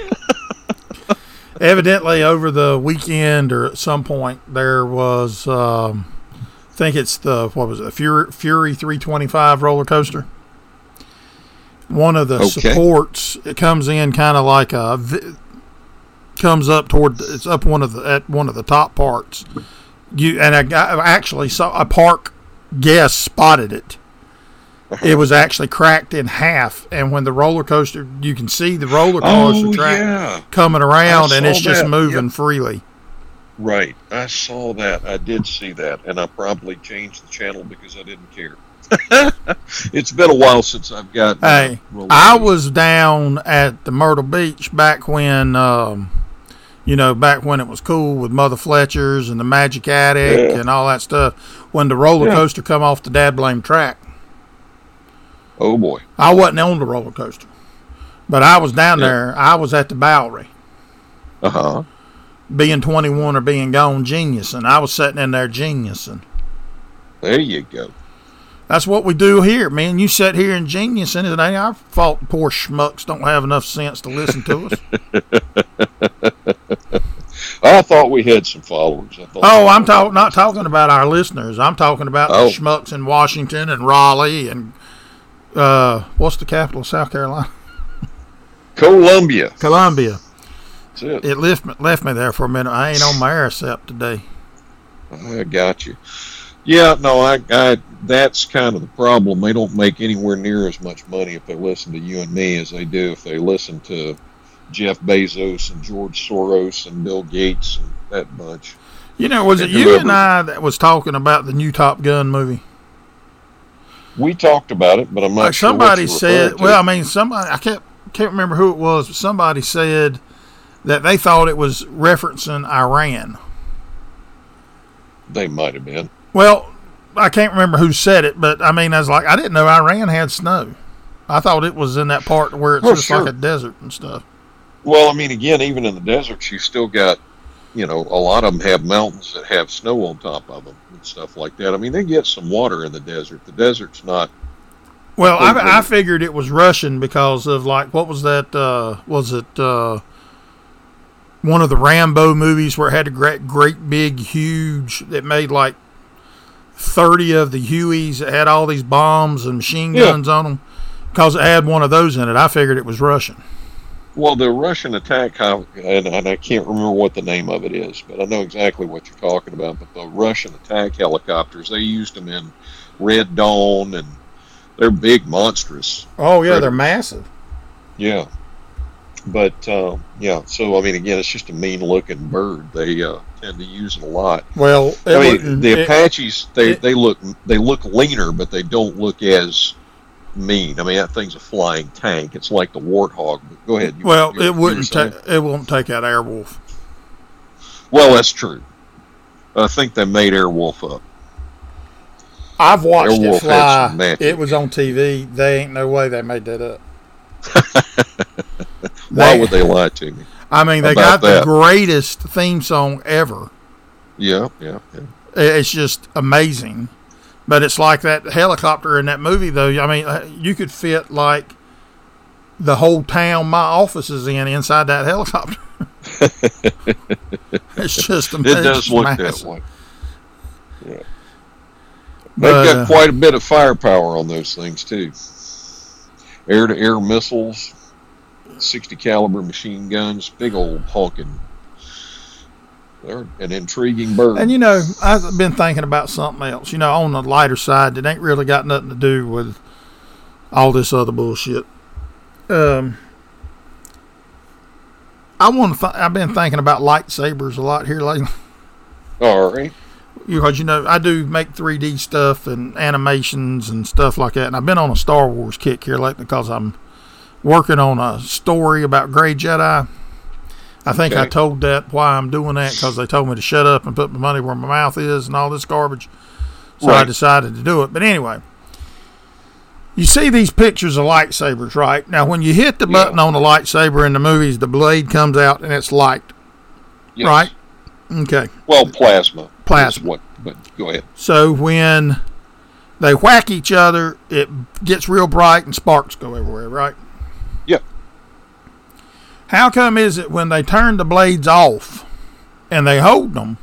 Evidently, over the weekend or at some point, there was, um, I think it's the, what was it, Fury, Fury 325 roller coaster. One of the okay. supports, it comes in kind of like a, comes up toward, it's up one of the, at one of the top parts. You, and I, I actually saw a park guest spotted it it was actually cracked in half. And when the roller coaster, you can see the roller coaster oh, track yeah. coming around, and it's just moving yep. freely. Right, I saw that. I did see that, and I probably changed the channel because I didn't care. it's been a while since I've got. Hey, I was down at the Myrtle Beach back when, um, you know, back when it was cool with Mother Fletcher's and the Magic Attic yeah. and all that stuff. When the roller yeah. coaster come off the dad blame track. Oh boy. I wasn't on the roller coaster, but I was down yeah. there. I was at the Bowery. Uh huh. Being 21 or being gone, geniusing. I was sitting in there geniusing. There you go. That's what we do here, man. You sit here and genius, and it ain't our fault poor schmucks don't have enough sense to listen to us. I thought we had some followers. oh, I'm talking not talking about our listeners. I'm talking about oh. the schmucks in Washington and Raleigh and uh, what's the capital of South Carolina? Columbia. Columbia. That's it. It left me, left me there for a minute. I ain't on my AirCep today. I got you. Yeah, no, I, I, that's kind of the problem. They don't make anywhere near as much money if they listen to you and me as they do if they listen to Jeff Bezos and George Soros and Bill Gates and that bunch. You know, was and it you and I that was talking about the new Top Gun movie? We talked about it, but I'm not like sure Somebody said, well, I mean, somebody, I can't, can't remember who it was, but somebody said that they thought it was referencing Iran. They might have been. Well, I can't remember who said it, but I mean, I was like, I didn't know Iran had snow. I thought it was in that part where it's oh, just sure. like a desert and stuff. Well, I mean, again, even in the deserts, you still got, you know, a lot of them have mountains that have snow on top of them and stuff like that. I mean, they get some water in the desert. The desert's not. Well, I, I figured it was Russian because of like what was that? Uh, was it uh, one of the Rambo movies where it had a great, great big, huge that made like thirty of the Hueys that had all these bombs and machine guns yeah. on them? Because it had one of those in it, I figured it was Russian. Well, the Russian attack, and, and I can't remember what the name of it is, but I know exactly what you're talking about. But the Russian attack helicopters, they used them in Red Dawn, and they're big, monstrous. Oh yeah, they're massive. Yeah, but uh, yeah, so I mean, again, it's just a mean-looking bird. They uh, tend to use it a lot. Well, I mean, the it, Apaches they, it, they look they look leaner, but they don't look as mean. I mean, that thing's a flying tank. It's like the warthog. Go ahead. You, well, it wouldn't take it won't take out Airwolf. Well, that's true. I think they made Airwolf up. I've watched Airwolf it fly. It was on TV. They ain't no way they made that up. Why they, would they lie to me? I mean, they got that? the greatest theme song ever. Yeah, yeah, yeah. It's just amazing. But it's like that helicopter in that movie, though. I mean, uh, you could fit like the whole town my office is in inside that helicopter. it's just amazing. It does look massive. that way. Yeah. They've got uh, quite a bit of firepower on those things too. Air to air missiles, 60 caliber machine guns, big old honking. They're an intriguing bird. And you know, I've been thinking about something else. You know, on the lighter side, that ain't really got nothing to do with all this other bullshit. Um, I want to. Th- I've been thinking about lightsabers a lot here lately. All right. Because you know, I do make 3D stuff and animations and stuff like that, and I've been on a Star Wars kick here lately because I'm working on a story about Gray Jedi. I think okay. I told that why I'm doing that because they told me to shut up and put my money where my mouth is and all this garbage. So right. I decided to do it. But anyway, you see these pictures of lightsabers, right? Now, when you hit the button yeah. on the lightsaber in the movies, the blade comes out and it's light, yes. right? Okay. Well, plasma. Plasma. What? But go ahead. So when they whack each other, it gets real bright and sparks go everywhere, right? How come is it when they turn the blades off and they hold them,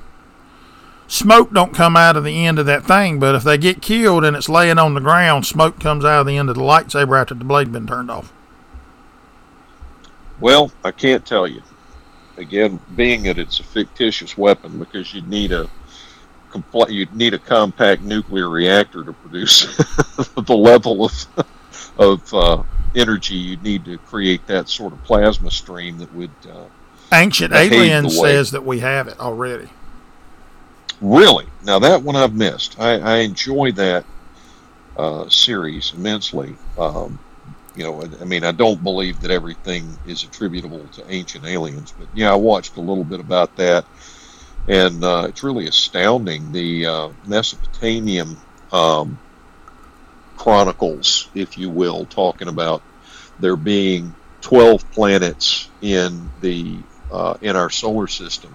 smoke don't come out of the end of that thing, but if they get killed and it's laying on the ground, smoke comes out of the end of the lightsaber after the blade been turned off. Well, I can't tell you. Again, being that it's a fictitious weapon, because you'd need a compl- you'd need a compact nuclear reactor to produce the level of of uh, energy you'd need to create that sort of plasma stream that would. Uh, Ancient Alien says that we have it already. Really? Now that one I've missed. I, I enjoy that uh, series immensely. Um, you know, I, I mean, I don't believe that everything is attributable to ancient aliens, but yeah, I watched a little bit about that, and uh, it's really astounding. The uh, Mesopotamian um, chronicles, if you will, talking about there being 12 planets in the uh, in our solar system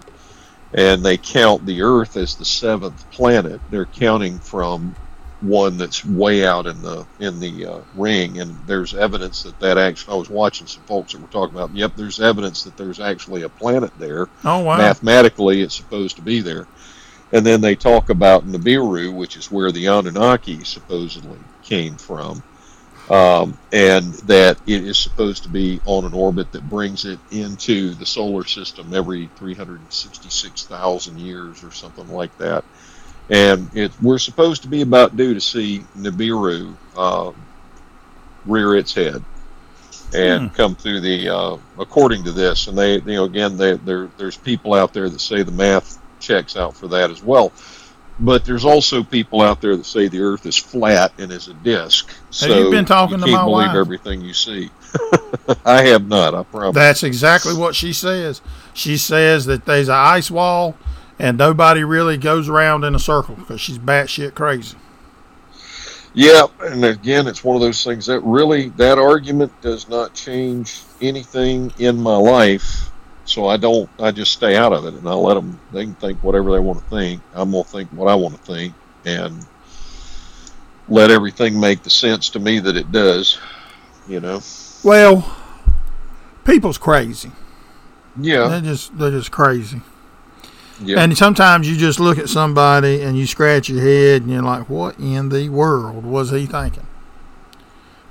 and they count the Earth as the seventh planet. They're counting from one that's way out in the in the uh, ring, and there's evidence that that actually. I was watching some folks that were talking about. Yep, there's evidence that there's actually a planet there. Oh wow! Mathematically, it's supposed to be there. And then they talk about Nibiru, which is where the Anunnaki supposedly came from um, and that it is supposed to be on an orbit that brings it into the solar system every 366,000 years or something like that. And it, we're supposed to be about due to see Nibiru uh, rear its head and hmm. come through the, uh, according to this, and they, you know, again, they, there's people out there that say the math checks out for that as well. But there's also people out there that say the Earth is flat and is a disk. Have so you been talking you to can't my believe everything you see. I have not. I promise. That's exactly what she says. She says that there's an ice wall and nobody really goes around in a circle because she's batshit crazy. Yeah, and again, it's one of those things that really that argument does not change anything in my life so I don't. I just stay out of it, and I let them. They can think whatever they want to think. I'm gonna think what I want to think, and let everything make the sense to me that it does. You know. Well, people's crazy. Yeah. They're just they're just crazy. Yeah. And sometimes you just look at somebody and you scratch your head and you're like, what in the world was he thinking?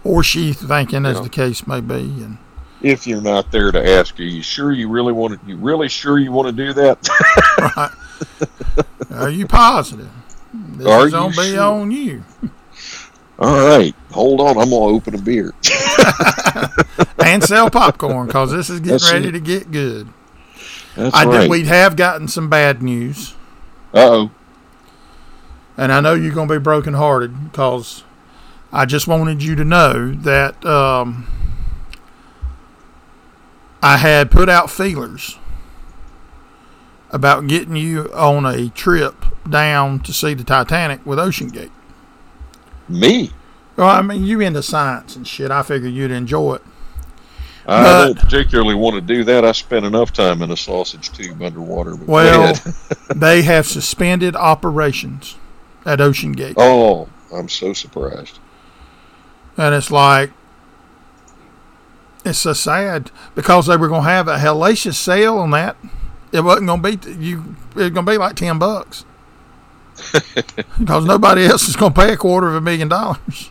Or she thinking, as the case may be. And if you're not there to ask, are you sure you really want to? You really sure you want to do that? right. Are you positive? This are is gonna be on you. All right, hold on. I'm gonna open a beer. and sell popcorn because this is getting That's ready it. to get good. That's I right. we have gotten some bad news, Uh-oh. and I know you're going to be brokenhearted because I just wanted you to know that um, I had put out feelers about getting you on a trip down to see the Titanic with OceanGate. Me? Well, I mean, you into science and shit. I figured you'd enjoy it. I But- don't particularly want to do that. I spent enough time in a sausage tube underwater. Well, they have suspended operations at OceanGate. oh, I'm so surprised. And it's like, it's so sad because they were going to have a hellacious sale on that. It wasn't going to be you. It was going to be like ten bucks because nobody else is going to pay a quarter of a million dollars.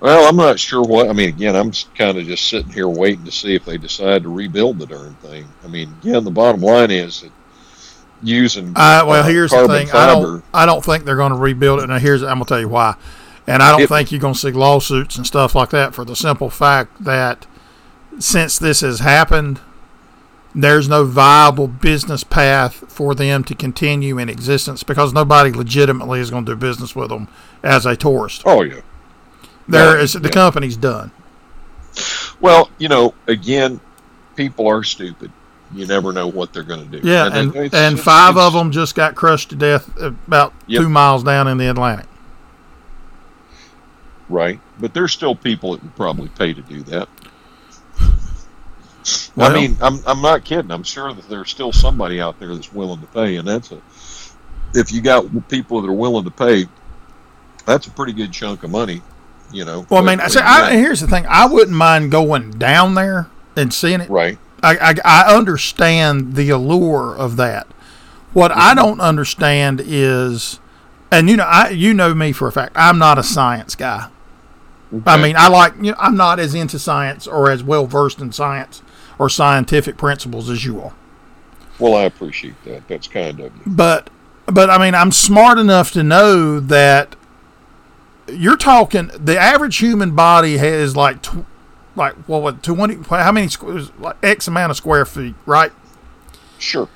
Well, I'm not sure what. I mean, again, I'm kind of just sitting here waiting to see if they decide to rebuild the darn thing. I mean, again, the bottom line is that using Uh, well, uh, here's the thing. I don't. I don't think they're going to rebuild it. Now, here's. I'm going to tell you why. And I don't If- think you're going to see lawsuits and stuff like that for the simple fact that since this has happened, there's no viable business path for them to continue in existence because nobody legitimately is going to do business with them as a tourist. Oh yeah. There Yeah, is the yeah. company's done. Well, you know, again, people are stupid. You never know what they're going to do. Yeah, and it's- and five of them just got crushed to death about Yep. two miles down in the Atlantic. right, but there's still people that would probably pay to do that. Well- I mean, I'm I'm not kidding. I'm sure that there's still somebody out there that's willing to pay, and that's a if you got people that are willing to pay, that's a pretty good chunk of money. You know. Well, I mean, see, I, here's the thing. I wouldn't mind going down there and seeing it. right. I, I, I understand the allure of that. What I mm-hmm. don't understand is, and you know, I you know me for a fact. I'm not a science guy. I mean, I like you know, I'm not as into science or as well versed in science or scientific principles as you are. Well, I appreciate that. That's kind of you. But but I mean, I'm smart enough to know that you're talking the average human body has like tw- like well what 20 how many squares like x amount of square feet, right? Sure.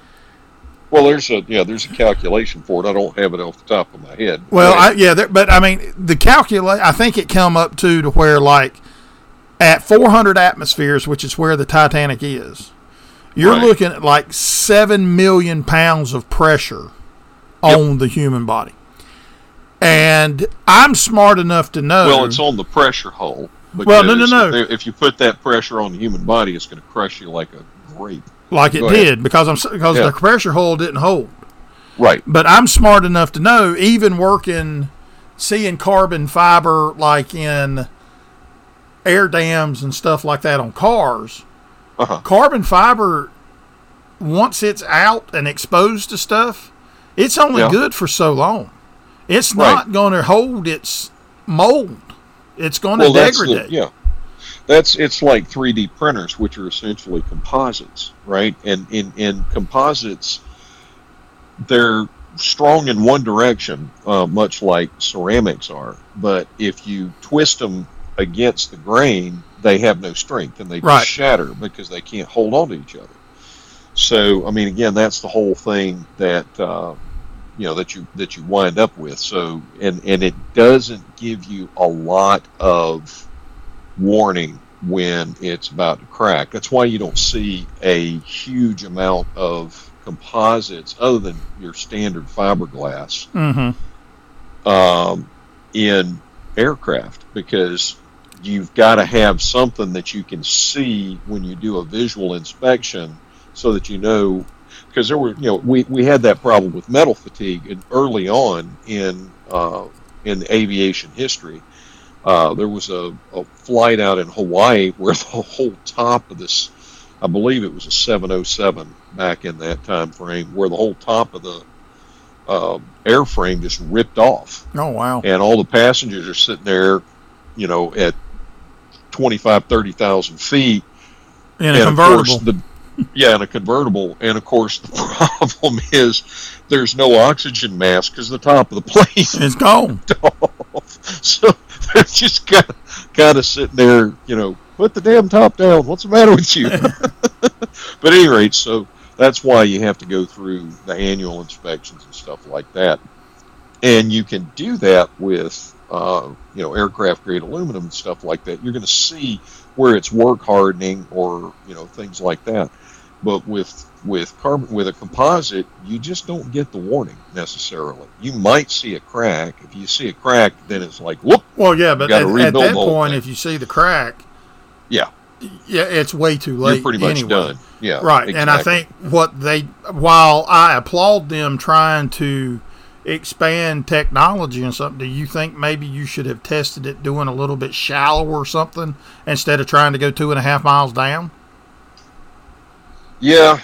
Well, there's a yeah, there's a calculation for it. I don't have it off the top of my head. Well, I, yeah, there, but I mean, the calculate. I think it come up to to where like at 400 atmospheres, which is where the Titanic is, you're Right. looking at like seven million pounds of pressure on the human body. And I'm smart enough to know. well, it's on the pressure hull. Well, no, no, no. If you put that pressure on the human body, it's going to crush you like a grape. like it go ahead. did because I'm because Yeah. the pressure hull didn't hold. Right. But I'm smart enough to know, even working, seeing carbon fiber like in air dams and stuff like that on cars, Uh-huh. carbon fiber, once it's out and exposed to stuff, it's only Yeah. good for so long. It's Right. not going to hold its mold. It's going to Well, the, degrade. yeah. That's it's like 3D printers, which are essentially composites, right? And in in composites, they're strong in one direction, uh, much like ceramics are. But if you twist them against the grain, they have no strength and they just Right. shatter because they can't hold on to each other. So, I mean, again, that's the whole thing that uh, you know that you that you wind up with. So, and and it doesn't give you a lot of warning when it's about to crack. That's why you don't see a huge amount of composites other than your standard fiberglass Mm-hmm. um, in aircraft because you've got to have something that you can see when you do a visual inspection so that you know because there were you know we, we had that problem with metal fatigue and early on in uh, in aviation history uh, there was a, a flight out in Hawaii where the whole top of this I believe it was a 707 back in that time frame where the whole top of the uh, airframe just ripped off Oh wow! and all the passengers are sitting there, you know, at 25, 30,000 feet. In a and convertible. The, yeah, in a convertible. And of course, the problem is there's no oxygen mask because the top of the plane it's gone. So they're just kind of, kind of sitting there, you know, put the damn top down. What's the matter with you? but at any rate, so that's why you have to go through the annual inspections and stuff like that. And you can do that with, uh, you know, aircraft grade aluminum and stuff like that. You're going to see where it's work hardening or, you know, things like that. But with with carbon with a composite, you just don't get the warning necessarily. You might see a crack. If you see a crack, then it's like, whoop. Well, yeah, but at, at, that point, thing. if you see the crack, yeah, yeah, it's way too late. You're pretty much anyway. done. Yeah, right. Exactly. And I think what they, while I applaud them trying to expand technology and something, do you think maybe you should have tested it doing a little bit shallower or something instead of trying to go two and a half miles down? Yeah.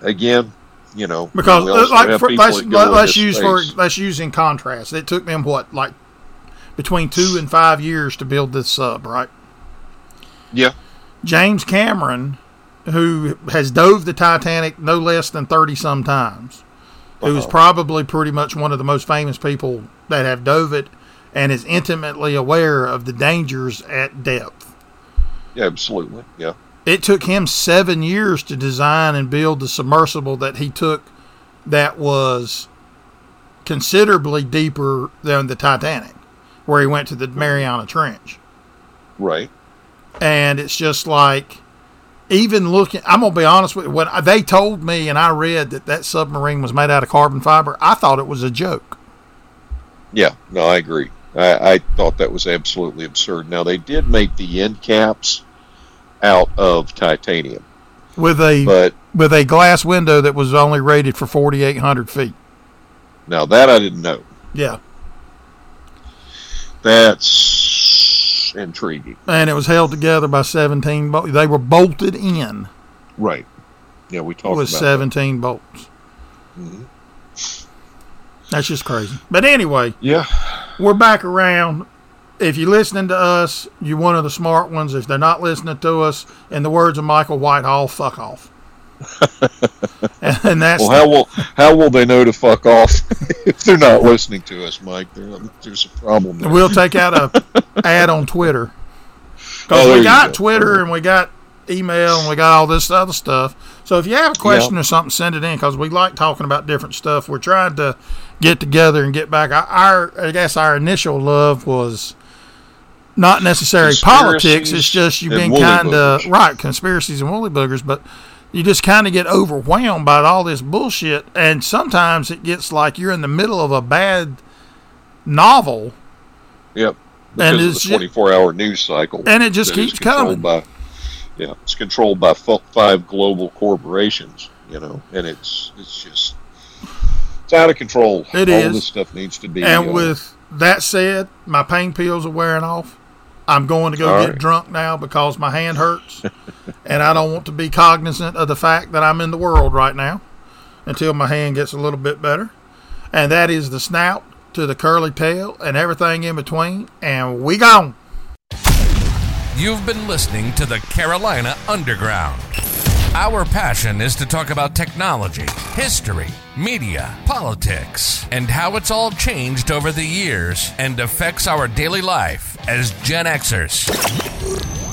Again, you know, because like for, let's, let's use space. for let's use in contrast. It took them what like between two and five years to build this sub, right? Yeah. James Cameron, who has dove the Titanic no less than thirty some times, who is uh-huh. probably pretty much one of the most famous people that have dove it, and is intimately aware of the dangers at depth. Yeah, absolutely. Yeah. It took him seven years to design and build the submersible that he took that was considerably deeper than the Titanic, where he went to the Mariana Trench. Right. And it's just like, even looking, I'm going to be honest with you, when they told me and I read that that submarine was made out of carbon fiber, I thought it was a joke. Yeah, no, I agree. I, I thought that was absolutely absurd. Now, they did make the end caps out of titanium with a but, with a glass window that was only rated for 4,800 feet. Now that I didn't know. Yeah, that's intriguing. And it was held together by 17 bolts. They were bolted in. Right. Yeah, we talked with 17 that. bolts. Mm-hmm. That's just crazy. But anyway, yeah, we're back around if you're listening to us, you're one of the smart ones. If they're not listening to us, in the words of Michael Whitehall, fuck off. and that's well, how will how will they know to fuck off if they're not listening to us, Mike? there's a problem. There. We'll take out a ad on Twitter because oh, we got go. Twitter and we got email and we got all this other stuff. So if you have a question or something, send it in because we like talking about different stuff. We're trying to get together and get back. Our I guess our initial love was not necessarily politics. It's just you've been kind of right conspiracies and woolly boogers, but you just kind of get overwhelmed by all this bullshit, and sometimes it gets like you're in the middle of a bad novel. Yep. and it's the 24 hour news cycle, and it just keeps coming. By, yeah, it's controlled by five global corporations. You know, and it's it's just it's out of control. It All is. this stuff needs to be. And uh, with that said, my pain pills are wearing off. I'm going to go All get right. drunk now because my hand hurts, and I don't want to be cognizant of the fact that I'm in the world right now until my hand gets a little bit better. And that is the snout to the curly tail and everything in between. And we gone. You've been listening to the Carolina Underground. Our passion is to talk about technology, history, media, politics, and how it's all changed over the years and affects our daily life as Gen Xers.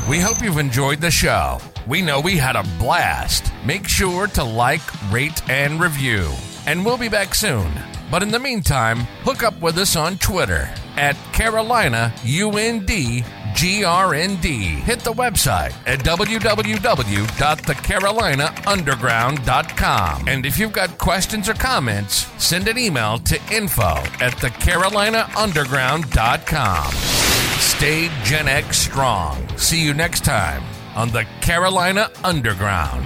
We hope you've enjoyed the show. We know we had a blast. Make sure to like, rate, and review. And we'll be back soon. But in the meantime, hook up with us on Twitter at Carolina UND GRND. Hit the website at www.thecarolinaunderground.com. And if you've got questions or comments, send an email to info at thecarolinaunderground.com. Stay Gen X strong. See you next time on the Carolina Underground.